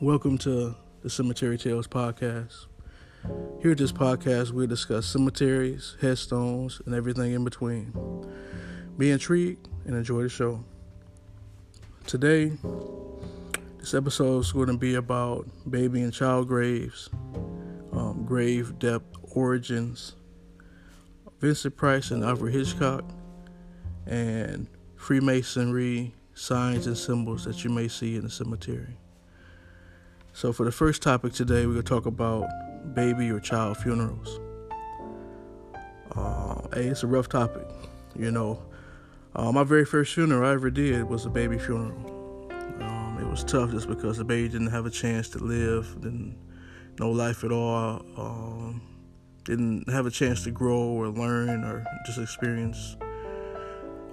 Welcome to the Cemetery Tales podcast. Here at this podcast, we discuss cemeteries, headstones, and everything in between. Be intrigued and enjoy the show. Today, this episode is going to be about baby and child graves, um, grave depth origins, Vincent Price and Alfred Hitchcock, and Freemasonry signs and symbols that you may see in the cemetery. So, for the first topic today, we're going to talk about baby or child funerals. Uh, hey, it's a rough topic. You know, uh, my very first funeral I ever did was a baby funeral. Um, it was tough just because the baby didn't have a chance to live, didn't no life at all, um, didn't have a chance to grow or learn or just experience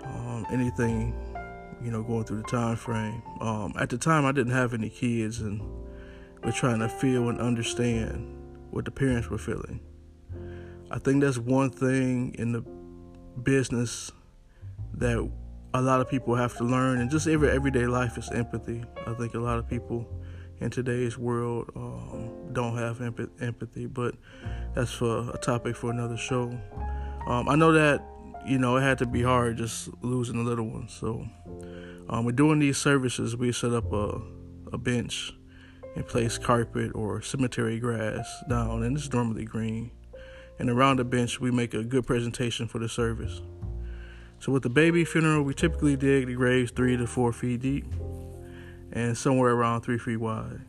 um, anything you know, going through the time frame. Um, at the time, I didn't have any kids, and we're trying to feel and understand what the parents were feeling. I think that's one thing in the business that a lot of people have to learn, and just every everyday life is empathy. I think a lot of people in today's world um, don't have empathy, but that's for a topic for another show. Um, I know that you know, it had to be hard just losing the little ones. So, um, we're doing these services. We set up a, a bench and place carpet or cemetery grass down, and it's normally green. And around the bench, we make a good presentation for the service. So, with the baby funeral, we typically dig the graves three to four feet deep and somewhere around three feet wide.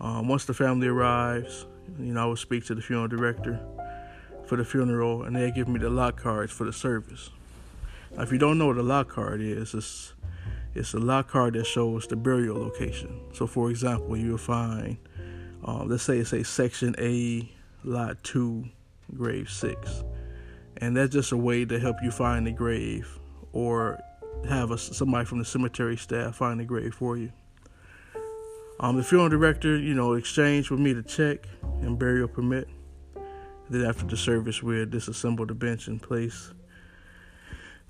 Um, once the family arrives, you know, I will speak to the funeral director for the funeral, and they give me the lot cards for the service. Now, if you don't know what a lock card is, it's it's a lot card that shows the burial location. So, for example, you'll find, um, let's say it's a section A, lot two, grave six, and that's just a way to help you find the grave, or have a, somebody from the cemetery staff find the grave for you. Um, the funeral director, you know, exchanged with me the check and burial permit. Then after the service, we'll disassemble the bench and place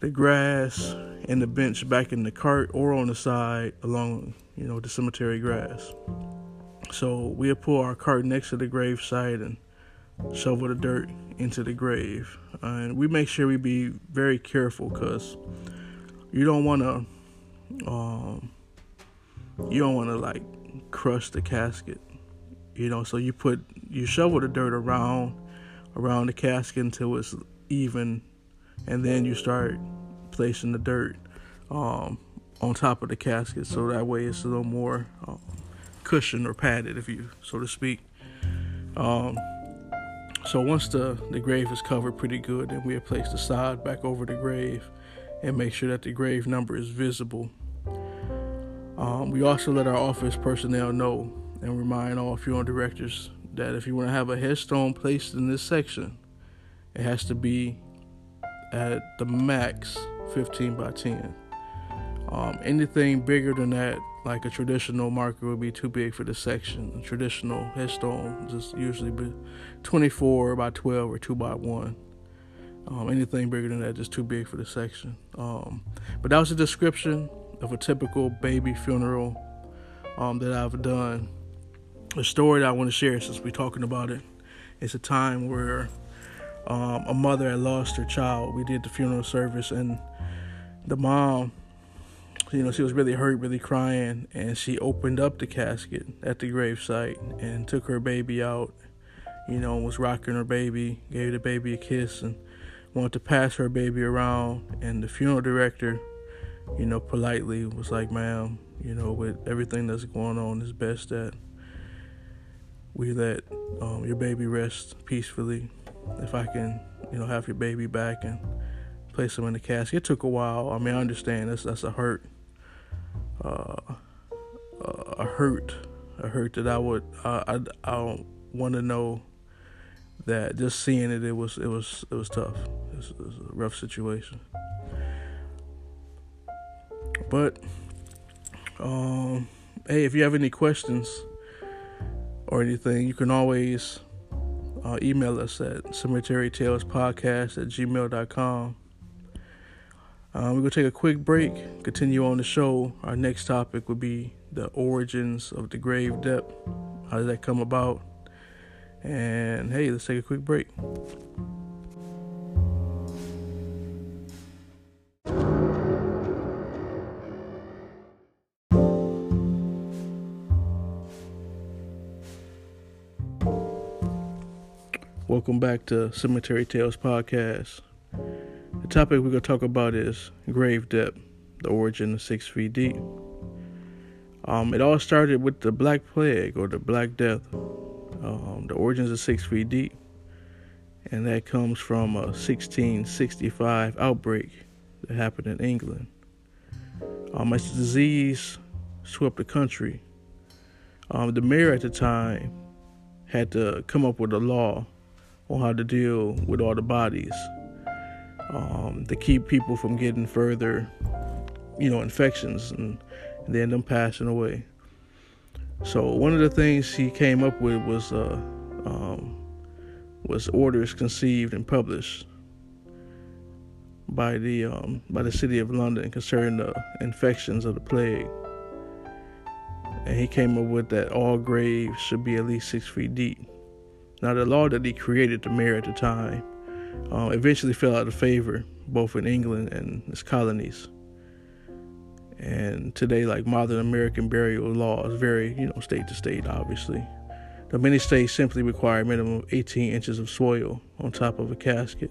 the grass and the bench back in the cart or on the side along, you know, the cemetery grass. So we'll pull our cart next to the grave site and shovel the dirt into the grave. and we make sure we be very careful because you don't want to, um, you don't want to like crush the casket, you know. So you put you shovel the dirt around around the casket until it's even, and then you start placing the dirt um, on top of the casket, so that way it's a little more um, cushioned or padded, if you so to speak. Um, so once the the grave is covered pretty good, then we place the sod back over the grave and make sure that the grave number is visible. Um, we also let our office personnel know and remind all funeral directors that if you want to have a headstone placed in this section, it has to be at the max 15 by 10. Um, anything bigger than that, like a traditional marker, would be too big for the section. A traditional headstone just usually be 24 by 12 or 2 by 1. Um, anything bigger than that, just too big for the section. Um, but that was a description of a typical baby funeral um, that I've done a story that I want to share since we're talking about it. It's a time where um, a mother had lost her child. We did the funeral service, and the mom, you know, she was really hurt, really crying, and she opened up the casket at the gravesite and took her baby out. You know, was rocking her baby, gave the baby a kiss, and wanted to pass her baby around. And the funeral director, you know, politely was like, "Ma'am, you know, with everything that's going on, it's best that." we let um, your baby rest peacefully. If I can, you know, have your baby back and place him in the casket. It took a while. I mean, I understand that's that's a hurt, uh, a hurt, a hurt that I would I I, I want to know that just seeing it, it was it was it was tough. It was, it was a rough situation. But um, hey, if you have any questions or anything, you can always uh, email us at cemeterytalespodcast at gmail.com. Um, we're going to take a quick break, continue on the show. Our next topic will be the origins of the grave depth. How did that come about? And hey, let's take a quick break. Welcome back to Cemetery Tales Podcast. The topic we're going to talk about is grave depth, the origin of six feet deep. Um, it all started with the Black Plague or the Black Death, um, the origins of six feet deep, and that comes from a 1665 outbreak that happened in England. Um, as the disease swept the country, um, the mayor at the time had to come up with a law on how to deal with all the bodies um, to keep people from getting further, you know, infections and, and then them passing away. So one of the things he came up with was uh, um, was orders conceived and published by the um, by the city of London concerning the infections of the plague. And he came up with that all graves should be at least six feet deep. Now, the law that he created, the mayor at the time, uh, eventually fell out of favor both in England and its colonies. And today, like modern American burial laws vary, you know, state to state, obviously. But many states simply require a minimum of 18 inches of soil on top of a casket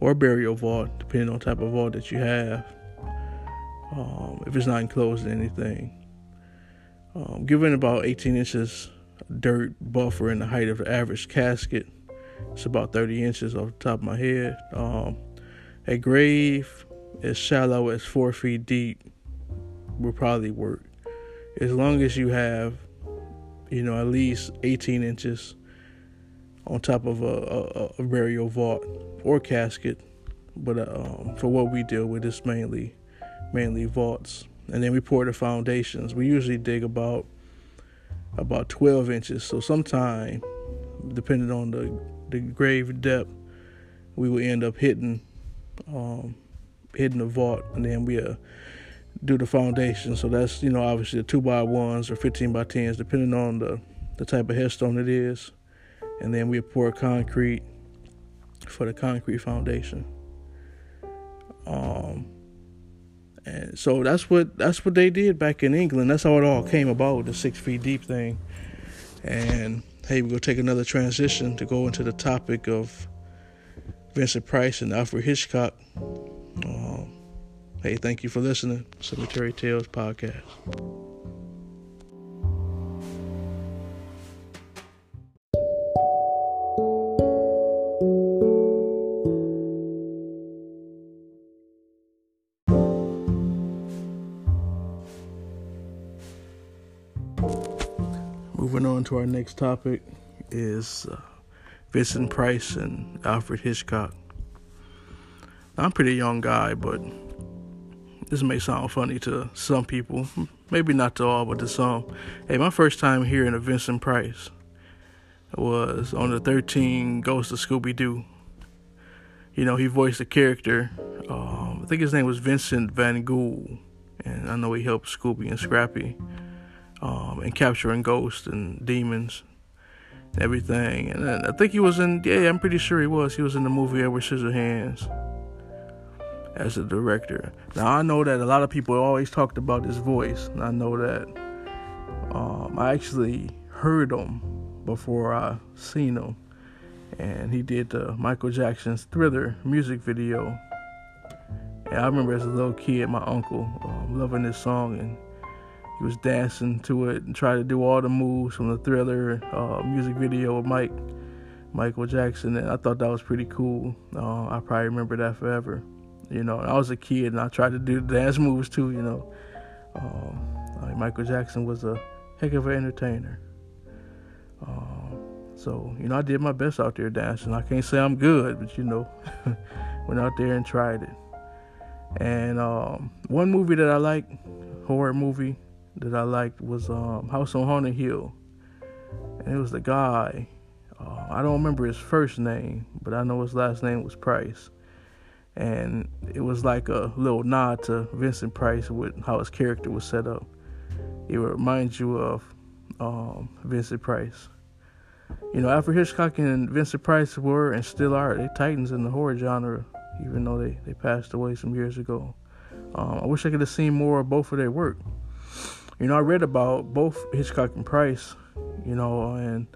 or burial vault, depending on type of vault that you have, um, if it's not enclosed in anything. Um, given about 18 inches dirt buffer in the height of the average casket. It's about 30 inches off the top of my head. Um, a grave as shallow as four feet deep will probably work. As long as you have, you know, at least 18 inches on top of a, a, a burial vault or casket. But um, for what we deal with, it's mainly mainly vaults. And then we pour the foundations. We usually dig about about 12 inches. So sometime, depending on the the grave depth, we will end up hitting um, hitting the vault, and then we uh, do the foundation. So that's you know obviously the two by ones or 15 by tens, depending on the the type of headstone it is, and then we pour concrete for the concrete foundation. Um, and so that's what that's what they did back in England. That's how it all came about, the six feet deep thing. And hey, we're gonna take another transition to go into the topic of Vincent Price and Alfred Hitchcock. Um, hey, thank you for listening. Cemetery Tales Podcast. Next topic is uh, Vincent Price and Alfred Hitchcock. I'm a pretty young guy, but this may sound funny to some people, maybe not to all, but to some. Hey, my first time hearing of Vincent Price was on the 13 Ghosts of Scooby Doo. You know, he voiced a character. Um, I think his name was Vincent Van Ghoul, and I know he helped Scooby and Scrappy um, and capturing ghosts and demons and everything. And I think he was in, yeah, I'm pretty sure he was. He was in the movie Edward Scissorhands as a director. Now, I know that a lot of people always talked about his voice, and I know that um, I actually heard him before I seen him. And he did the Michael Jackson's Thriller music video. And I remember as a little kid, my uncle um, loving this song and he was dancing to it and tried to do all the moves from the Thriller uh, music video with Mike, Michael Jackson, and I thought that was pretty cool. Uh, I probably remember that forever. You know, I was a kid and I tried to do the dance moves too. You know, um, Michael Jackson was a heck of an entertainer. Um, so you know, I did my best out there dancing. I can't say I'm good, but you know, went out there and tried it. And um, one movie that I like, horror movie, that I liked was um, House on Haunted Hill, and it was the guy. Uh, I don't remember his first name, but I know his last name was Price, and it was like a little nod to Vincent Price with how his character was set up. it reminds you of um, Vincent Price. You know, Alfred Hitchcock and Vincent Price were and still are they titans in the horror genre, even though they, they passed away some years ago. Um, I wish I could have seen more of both of their work. You know, I read about both Hitchcock and Price, you know, and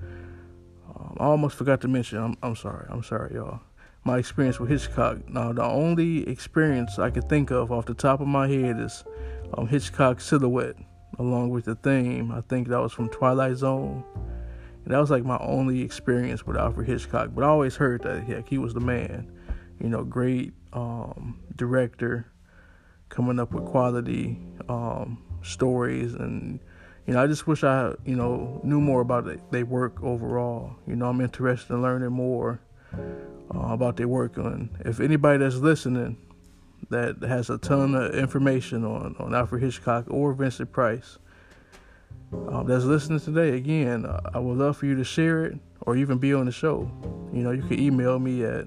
um, I almost forgot to mention, I'm, I'm sorry, I'm sorry, y'all. My experience with Hitchcock. Now, the only experience I could think of off the top of my head is um, Hitchcock's Silhouette, along with the theme. I think that was from Twilight Zone. And that was like my only experience with Alfred Hitchcock. But I always heard that heck, he was the man. You know, great um, director, coming up with quality um, stories and you know, I just wish I, you know, knew more about their work overall. You know, I'm interested in learning more uh, about their work. And if anybody that's listening that has a ton of information on, on Alfred Hitchcock or Vincent Price um, that's listening today, again, I would love for you to share it or even be on the show. You know, you can email me at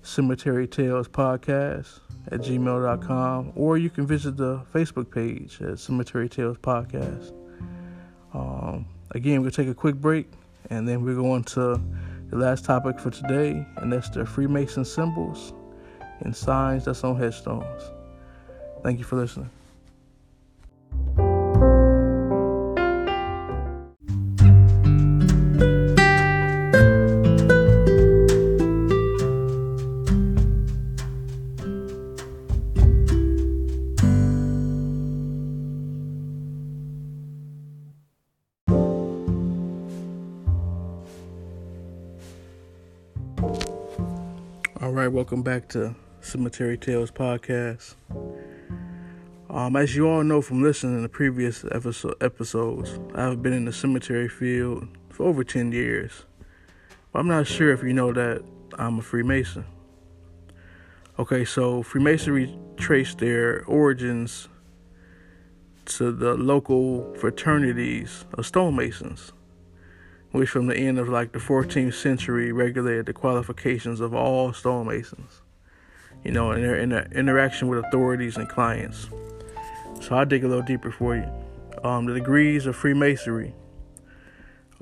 Cemetery Tales Podcast at gmail.com, or you can visit the Facebook page at Cemetery Tales Podcast. Um, again, we'll take a quick break and then we're going to the last topic for today, and that's the Freemason symbols and signs that's on headstones. Thank you for listening. Welcome back to Cemetery Tales podcast. Um, as you all know from listening to previous episode, episodes, I've been in the cemetery field for over 10 years. But I'm not sure if you know that I'm a Freemason. Okay, so Freemasonry traced their origins to the local fraternities of stonemasons which from the end of like the 14th century regulated the qualifications of all stonemasons, you know, in their, in their interaction with authorities and clients. So I'll dig a little deeper for you. Um, the degrees of Freemasonry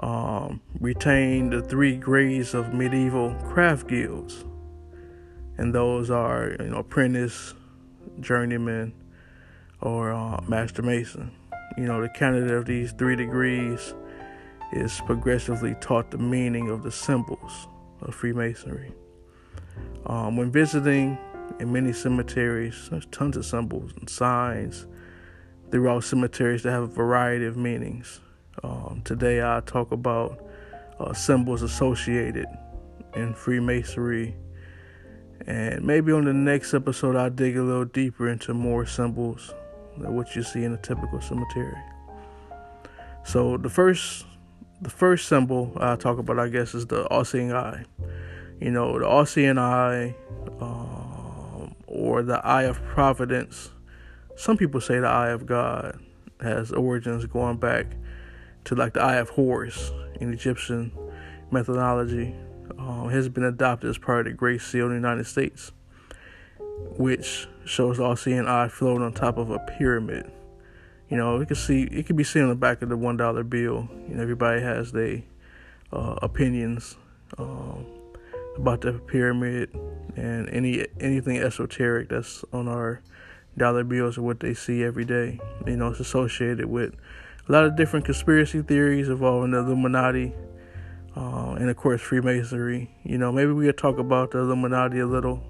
um, retain the three grades of medieval craft guilds, and those are, you know, apprentice, journeyman, or uh, master mason. You know, the candidate of these three degrees is progressively taught the meaning of the symbols of Freemasonry. Um, when visiting in many cemeteries, there's tons of symbols and signs throughout cemeteries that have a variety of meanings. Um, today, I talk about uh, symbols associated in Freemasonry, and maybe on the next episode, I'll dig a little deeper into more symbols than what you see in a typical cemetery. So, the first the first symbol I talk about, I guess, is the all-seeing eye. You know, the all-seeing eye, um, or the eye of providence. Some people say the eye of God has origins going back to like the eye of Horus in Egyptian methodology. Um, has been adopted as part of the Great Seal in the United States, which shows the all-seeing eye floating on top of a pyramid you know, you can see it can be seen on the back of the one dollar bill. You know, everybody has their uh, opinions um, about the pyramid and any anything esoteric that's on our dollar bills or what they see every day. You know, it's associated with a lot of different conspiracy theories involving the Illuminati uh, and of course Freemasonry. You know, maybe we could talk about the Illuminati a little.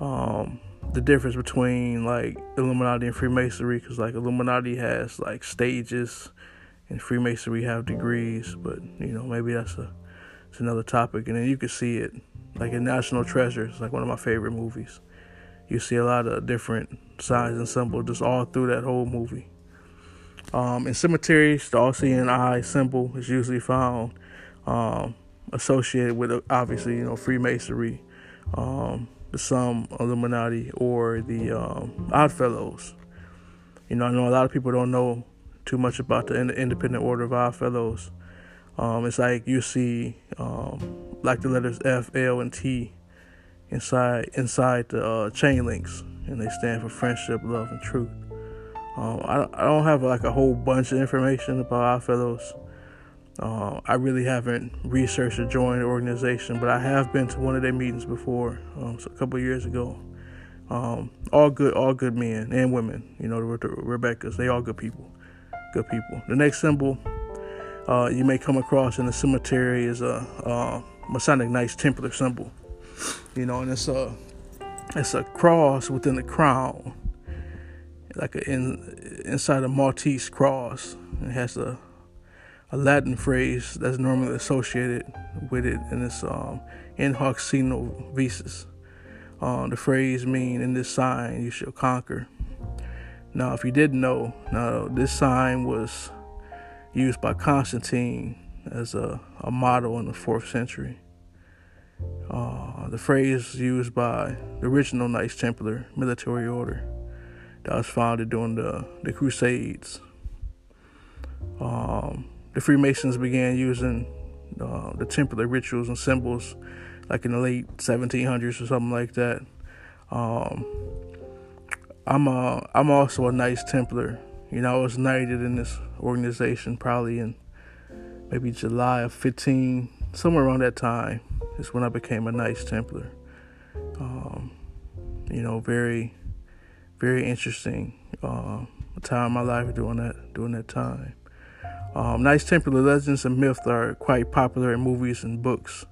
Um, the difference between like Illuminati and Freemasonry because like Illuminati has like stages and Freemasonry have degrees, but you know maybe that's a it's another topic. And then you can see it like in National Treasure, it's like one of my favorite movies. You see a lot of different signs and symbols just all through that whole movie. Um, in cemeteries, the all-seeing eye symbol is usually found um, associated with obviously you know Freemasonry. Um, the some Illuminati or the um, Oddfellows. You know, I know a lot of people don't know too much about the Independent Order of Oddfellows. Um, it's like you see um, like the letters F, L, and T inside inside the uh, chain links, and they stand for friendship, love, and truth. Um, I, I don't have like a whole bunch of information about Odd Fellows. Uh, I really haven't researched or joined the organization, but I have been to one of their meetings before, um, so a couple years ago. Um, all good, all good men and women. You know, the, the Rebekahs, they all good people, good people. The next symbol uh, you may come across in the cemetery is a, a Masonic Knights Templar symbol. You know, and it's a it's a cross within the crown, like a, in inside a Maltese cross. It has a a Latin phrase that's normally associated with it, and it's um, in hoc signo vinces. Um, the phrase mean in this sign you shall conquer. Now, if you didn't know, now this sign was used by Constantine as a, a model in the fourth century. Uh, the phrase used by the original Knights Templar military order that was founded during the, the Crusades. Um, the Freemasons began using uh, the Templar rituals and symbols like in the late 1700s or something like that. Um, I'm a, I'm also a Knights Templar. You know, I was knighted in this organization probably in maybe July of 15, somewhere around that time is when I became a Knights Templar. Um, you know, very, very interesting uh, time in my life during that during that time. Um, Knights Templar legends and myths are quite popular in movies and books.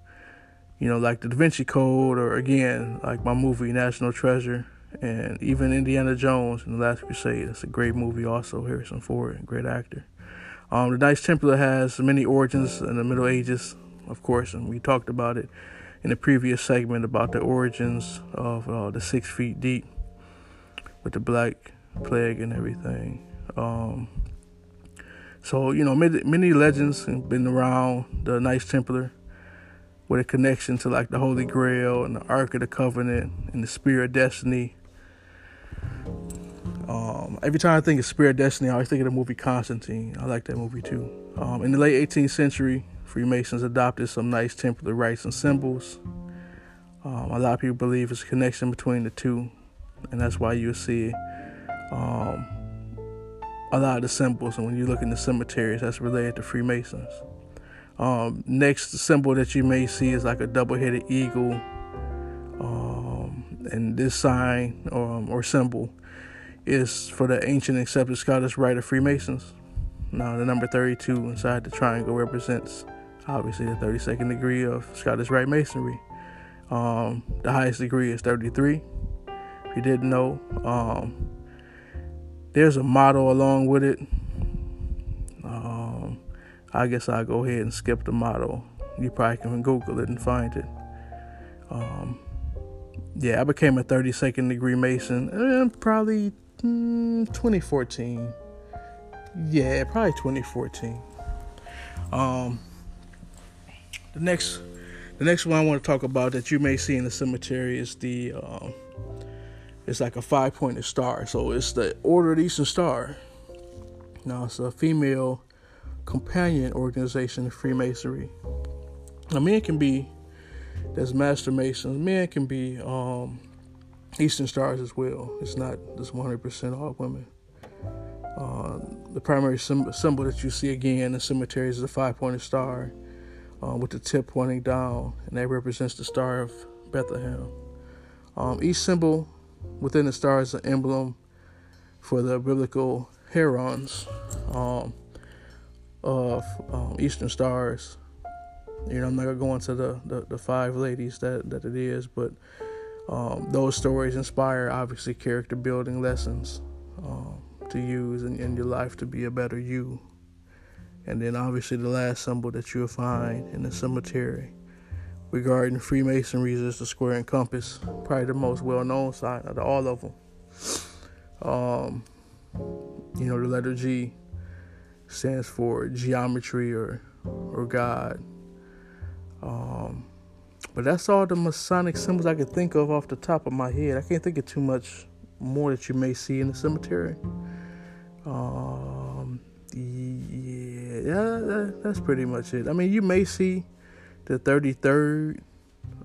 You know, like the Da Vinci Code, or again, like my movie National Treasure, and even Indiana Jones and the Last Crusade. It's a great movie, also. Harrison Ford, great actor. Um, the Knights Templar has many origins in the Middle Ages, of course, and we talked about it in the previous segment about the origins of uh, the Six Feet Deep with the Black Plague and everything. Um, so, you know, many, many legends have been around the Knights Templar with a connection to like the Holy Grail and the Ark of the Covenant and the Spear of Destiny. Um, every time I think of Spear of Destiny, I always think of the movie Constantine. I like that movie too. Um, in the late 18th century, Freemasons adopted some Knights Templar rites and symbols. Um, a lot of people believe it's a connection between the two, and that's why you see um, a lot of the symbols. And when you look in the cemeteries, that's related to Freemasons. Um, next symbol that you may see is like a double-headed eagle, um, and this sign um, or symbol is for the ancient accepted Scottish Rite of Freemasons. Now, the number 32 inside the triangle represents obviously the 32nd degree of Scottish Rite Masonry. Um, the highest degree is 33. If you didn't know, um, there's a motto along with it. Um, I guess I'll go ahead and skip the motto. You probably can Google it and find it. Um, yeah, I became a 32nd degree Mason in probably mm, 2014. Yeah, probably 2014. Um, the next, the next one I want to talk about that you may see in the cemetery is the, um, it's like a five-pointed star. So it's the Order of the Eastern Star. Now it's a female companion organization Freemasonry. Now, men can be, there's Master Masons, men can be um, Eastern Stars as well. It's not just 100% all women. Uh, the primary symbol that you see again in cemeteries is a five pointed star uh, with the tip pointing down, and that represents the Star of Bethlehem. Um, each symbol within the star is an emblem for the biblical herons. Um, of um, Eastern Stars. You know, I'm not gonna go into the, the, the five ladies that, that it is, but um, those stories inspire obviously character building lessons um, to use in, in your life to be a better you. And then obviously the last symbol that you'll find in the cemetery regarding Freemasonry is the square and compass, probably the most well-known sign out of all of them. Um, you know, the letter G stands for geometry or or God. Um, but that's all the Masonic symbols I could think of off the top of my head. I can't think of too much more that you may see in the cemetery. Um, yeah, that, that's pretty much it. I mean, you may see the 33rd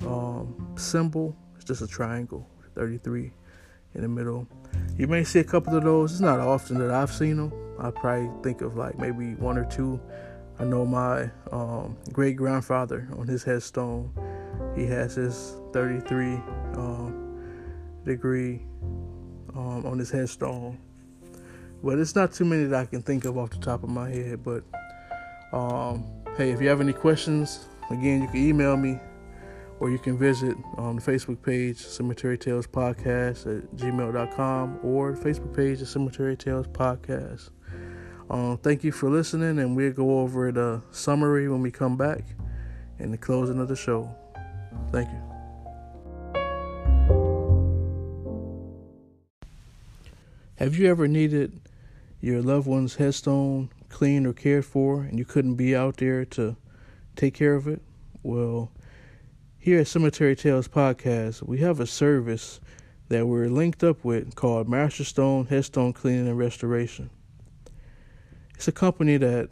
um, symbol. is just a triangle, 33 in the middle. You may see a couple of those. It's not often that I've seen them. I probably think of like maybe one or two. I know my um, great grandfather on his headstone, he has his 33 um, degree um, on his headstone. But it's not too many that I can think of off the top of my head. But um, hey, if you have any questions, again, you can email me or you can visit on the Facebook page, Cemetery Tales Podcast at gmail.com, or Facebook page, the Cemetery Tales Podcast. Um, thank you for listening, and we'll go over the summary when we come back and the closing of the show. Thank you. Have you ever needed your loved one's headstone cleaned or cared for, and you couldn't be out there to take care of it? Well, here at Cemetery Tales Podcast, we have a service that we're linked up with called Masterstone Headstone Cleaning and Restoration. It's a company that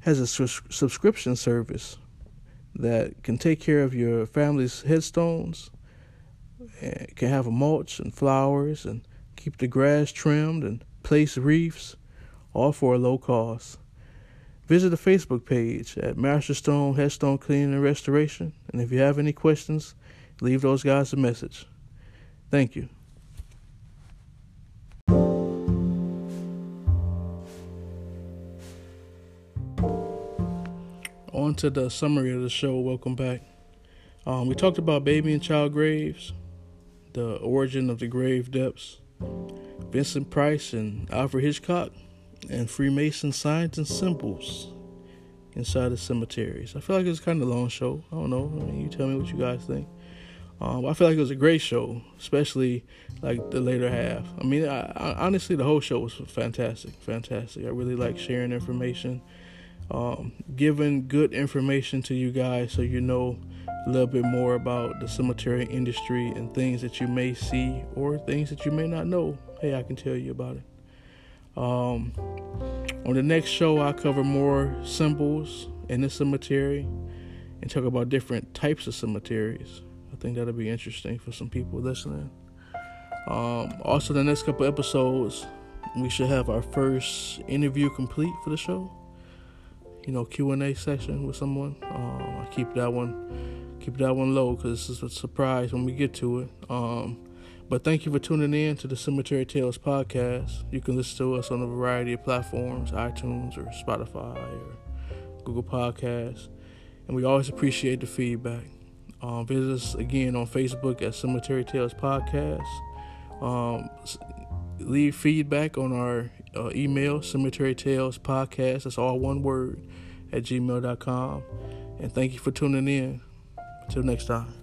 has a su- subscription service that can take care of your family's headstones, and can have a mulch and flowers and keep the grass trimmed and place wreaths, all for a low cost. Visit the Facebook page at Masterstone Headstone Cleaning and Restoration. And if you have any questions, leave those guys a message. Thank you. On to the summary of the show. Welcome back. Um, we talked about baby and child graves, the origin of the grave depths, Vincent Price and Alfred Hitchcock and Freemason signs and symbols inside the cemeteries. I feel like it's kind of a long show. I don't know. I mean, you tell me what you guys think. Um, I feel like it was a great show, especially like the later half. I mean, I, I, honestly, the whole show was fantastic, fantastic. I really like sharing information, um, giving good information to you guys so you know a little bit more about the cemetery industry and things that you may see or things that you may not know. Hey, I can tell you about it. Um, on the next show, I'll cover more symbols in the cemetery and talk about different types of cemeteries. I think that'll be interesting for some people listening. Um, also, the next couple episodes, we should have our first interview complete for the show. You know, Q and A session with someone. Um, I keep that one, keep that one low because it's a surprise when we get to it. Um, but thank you for tuning in to the Cemetery Tales podcast. You can listen to us on a variety of platforms, iTunes or Spotify or Google Podcasts. And we always appreciate the feedback. Um, visit us again on Facebook at Cemetery Tales Podcast. Um, leave feedback on our uh, email, Cemetery Tales Podcast. That's all one word at gmail.com. And thank you for tuning in. Until next time.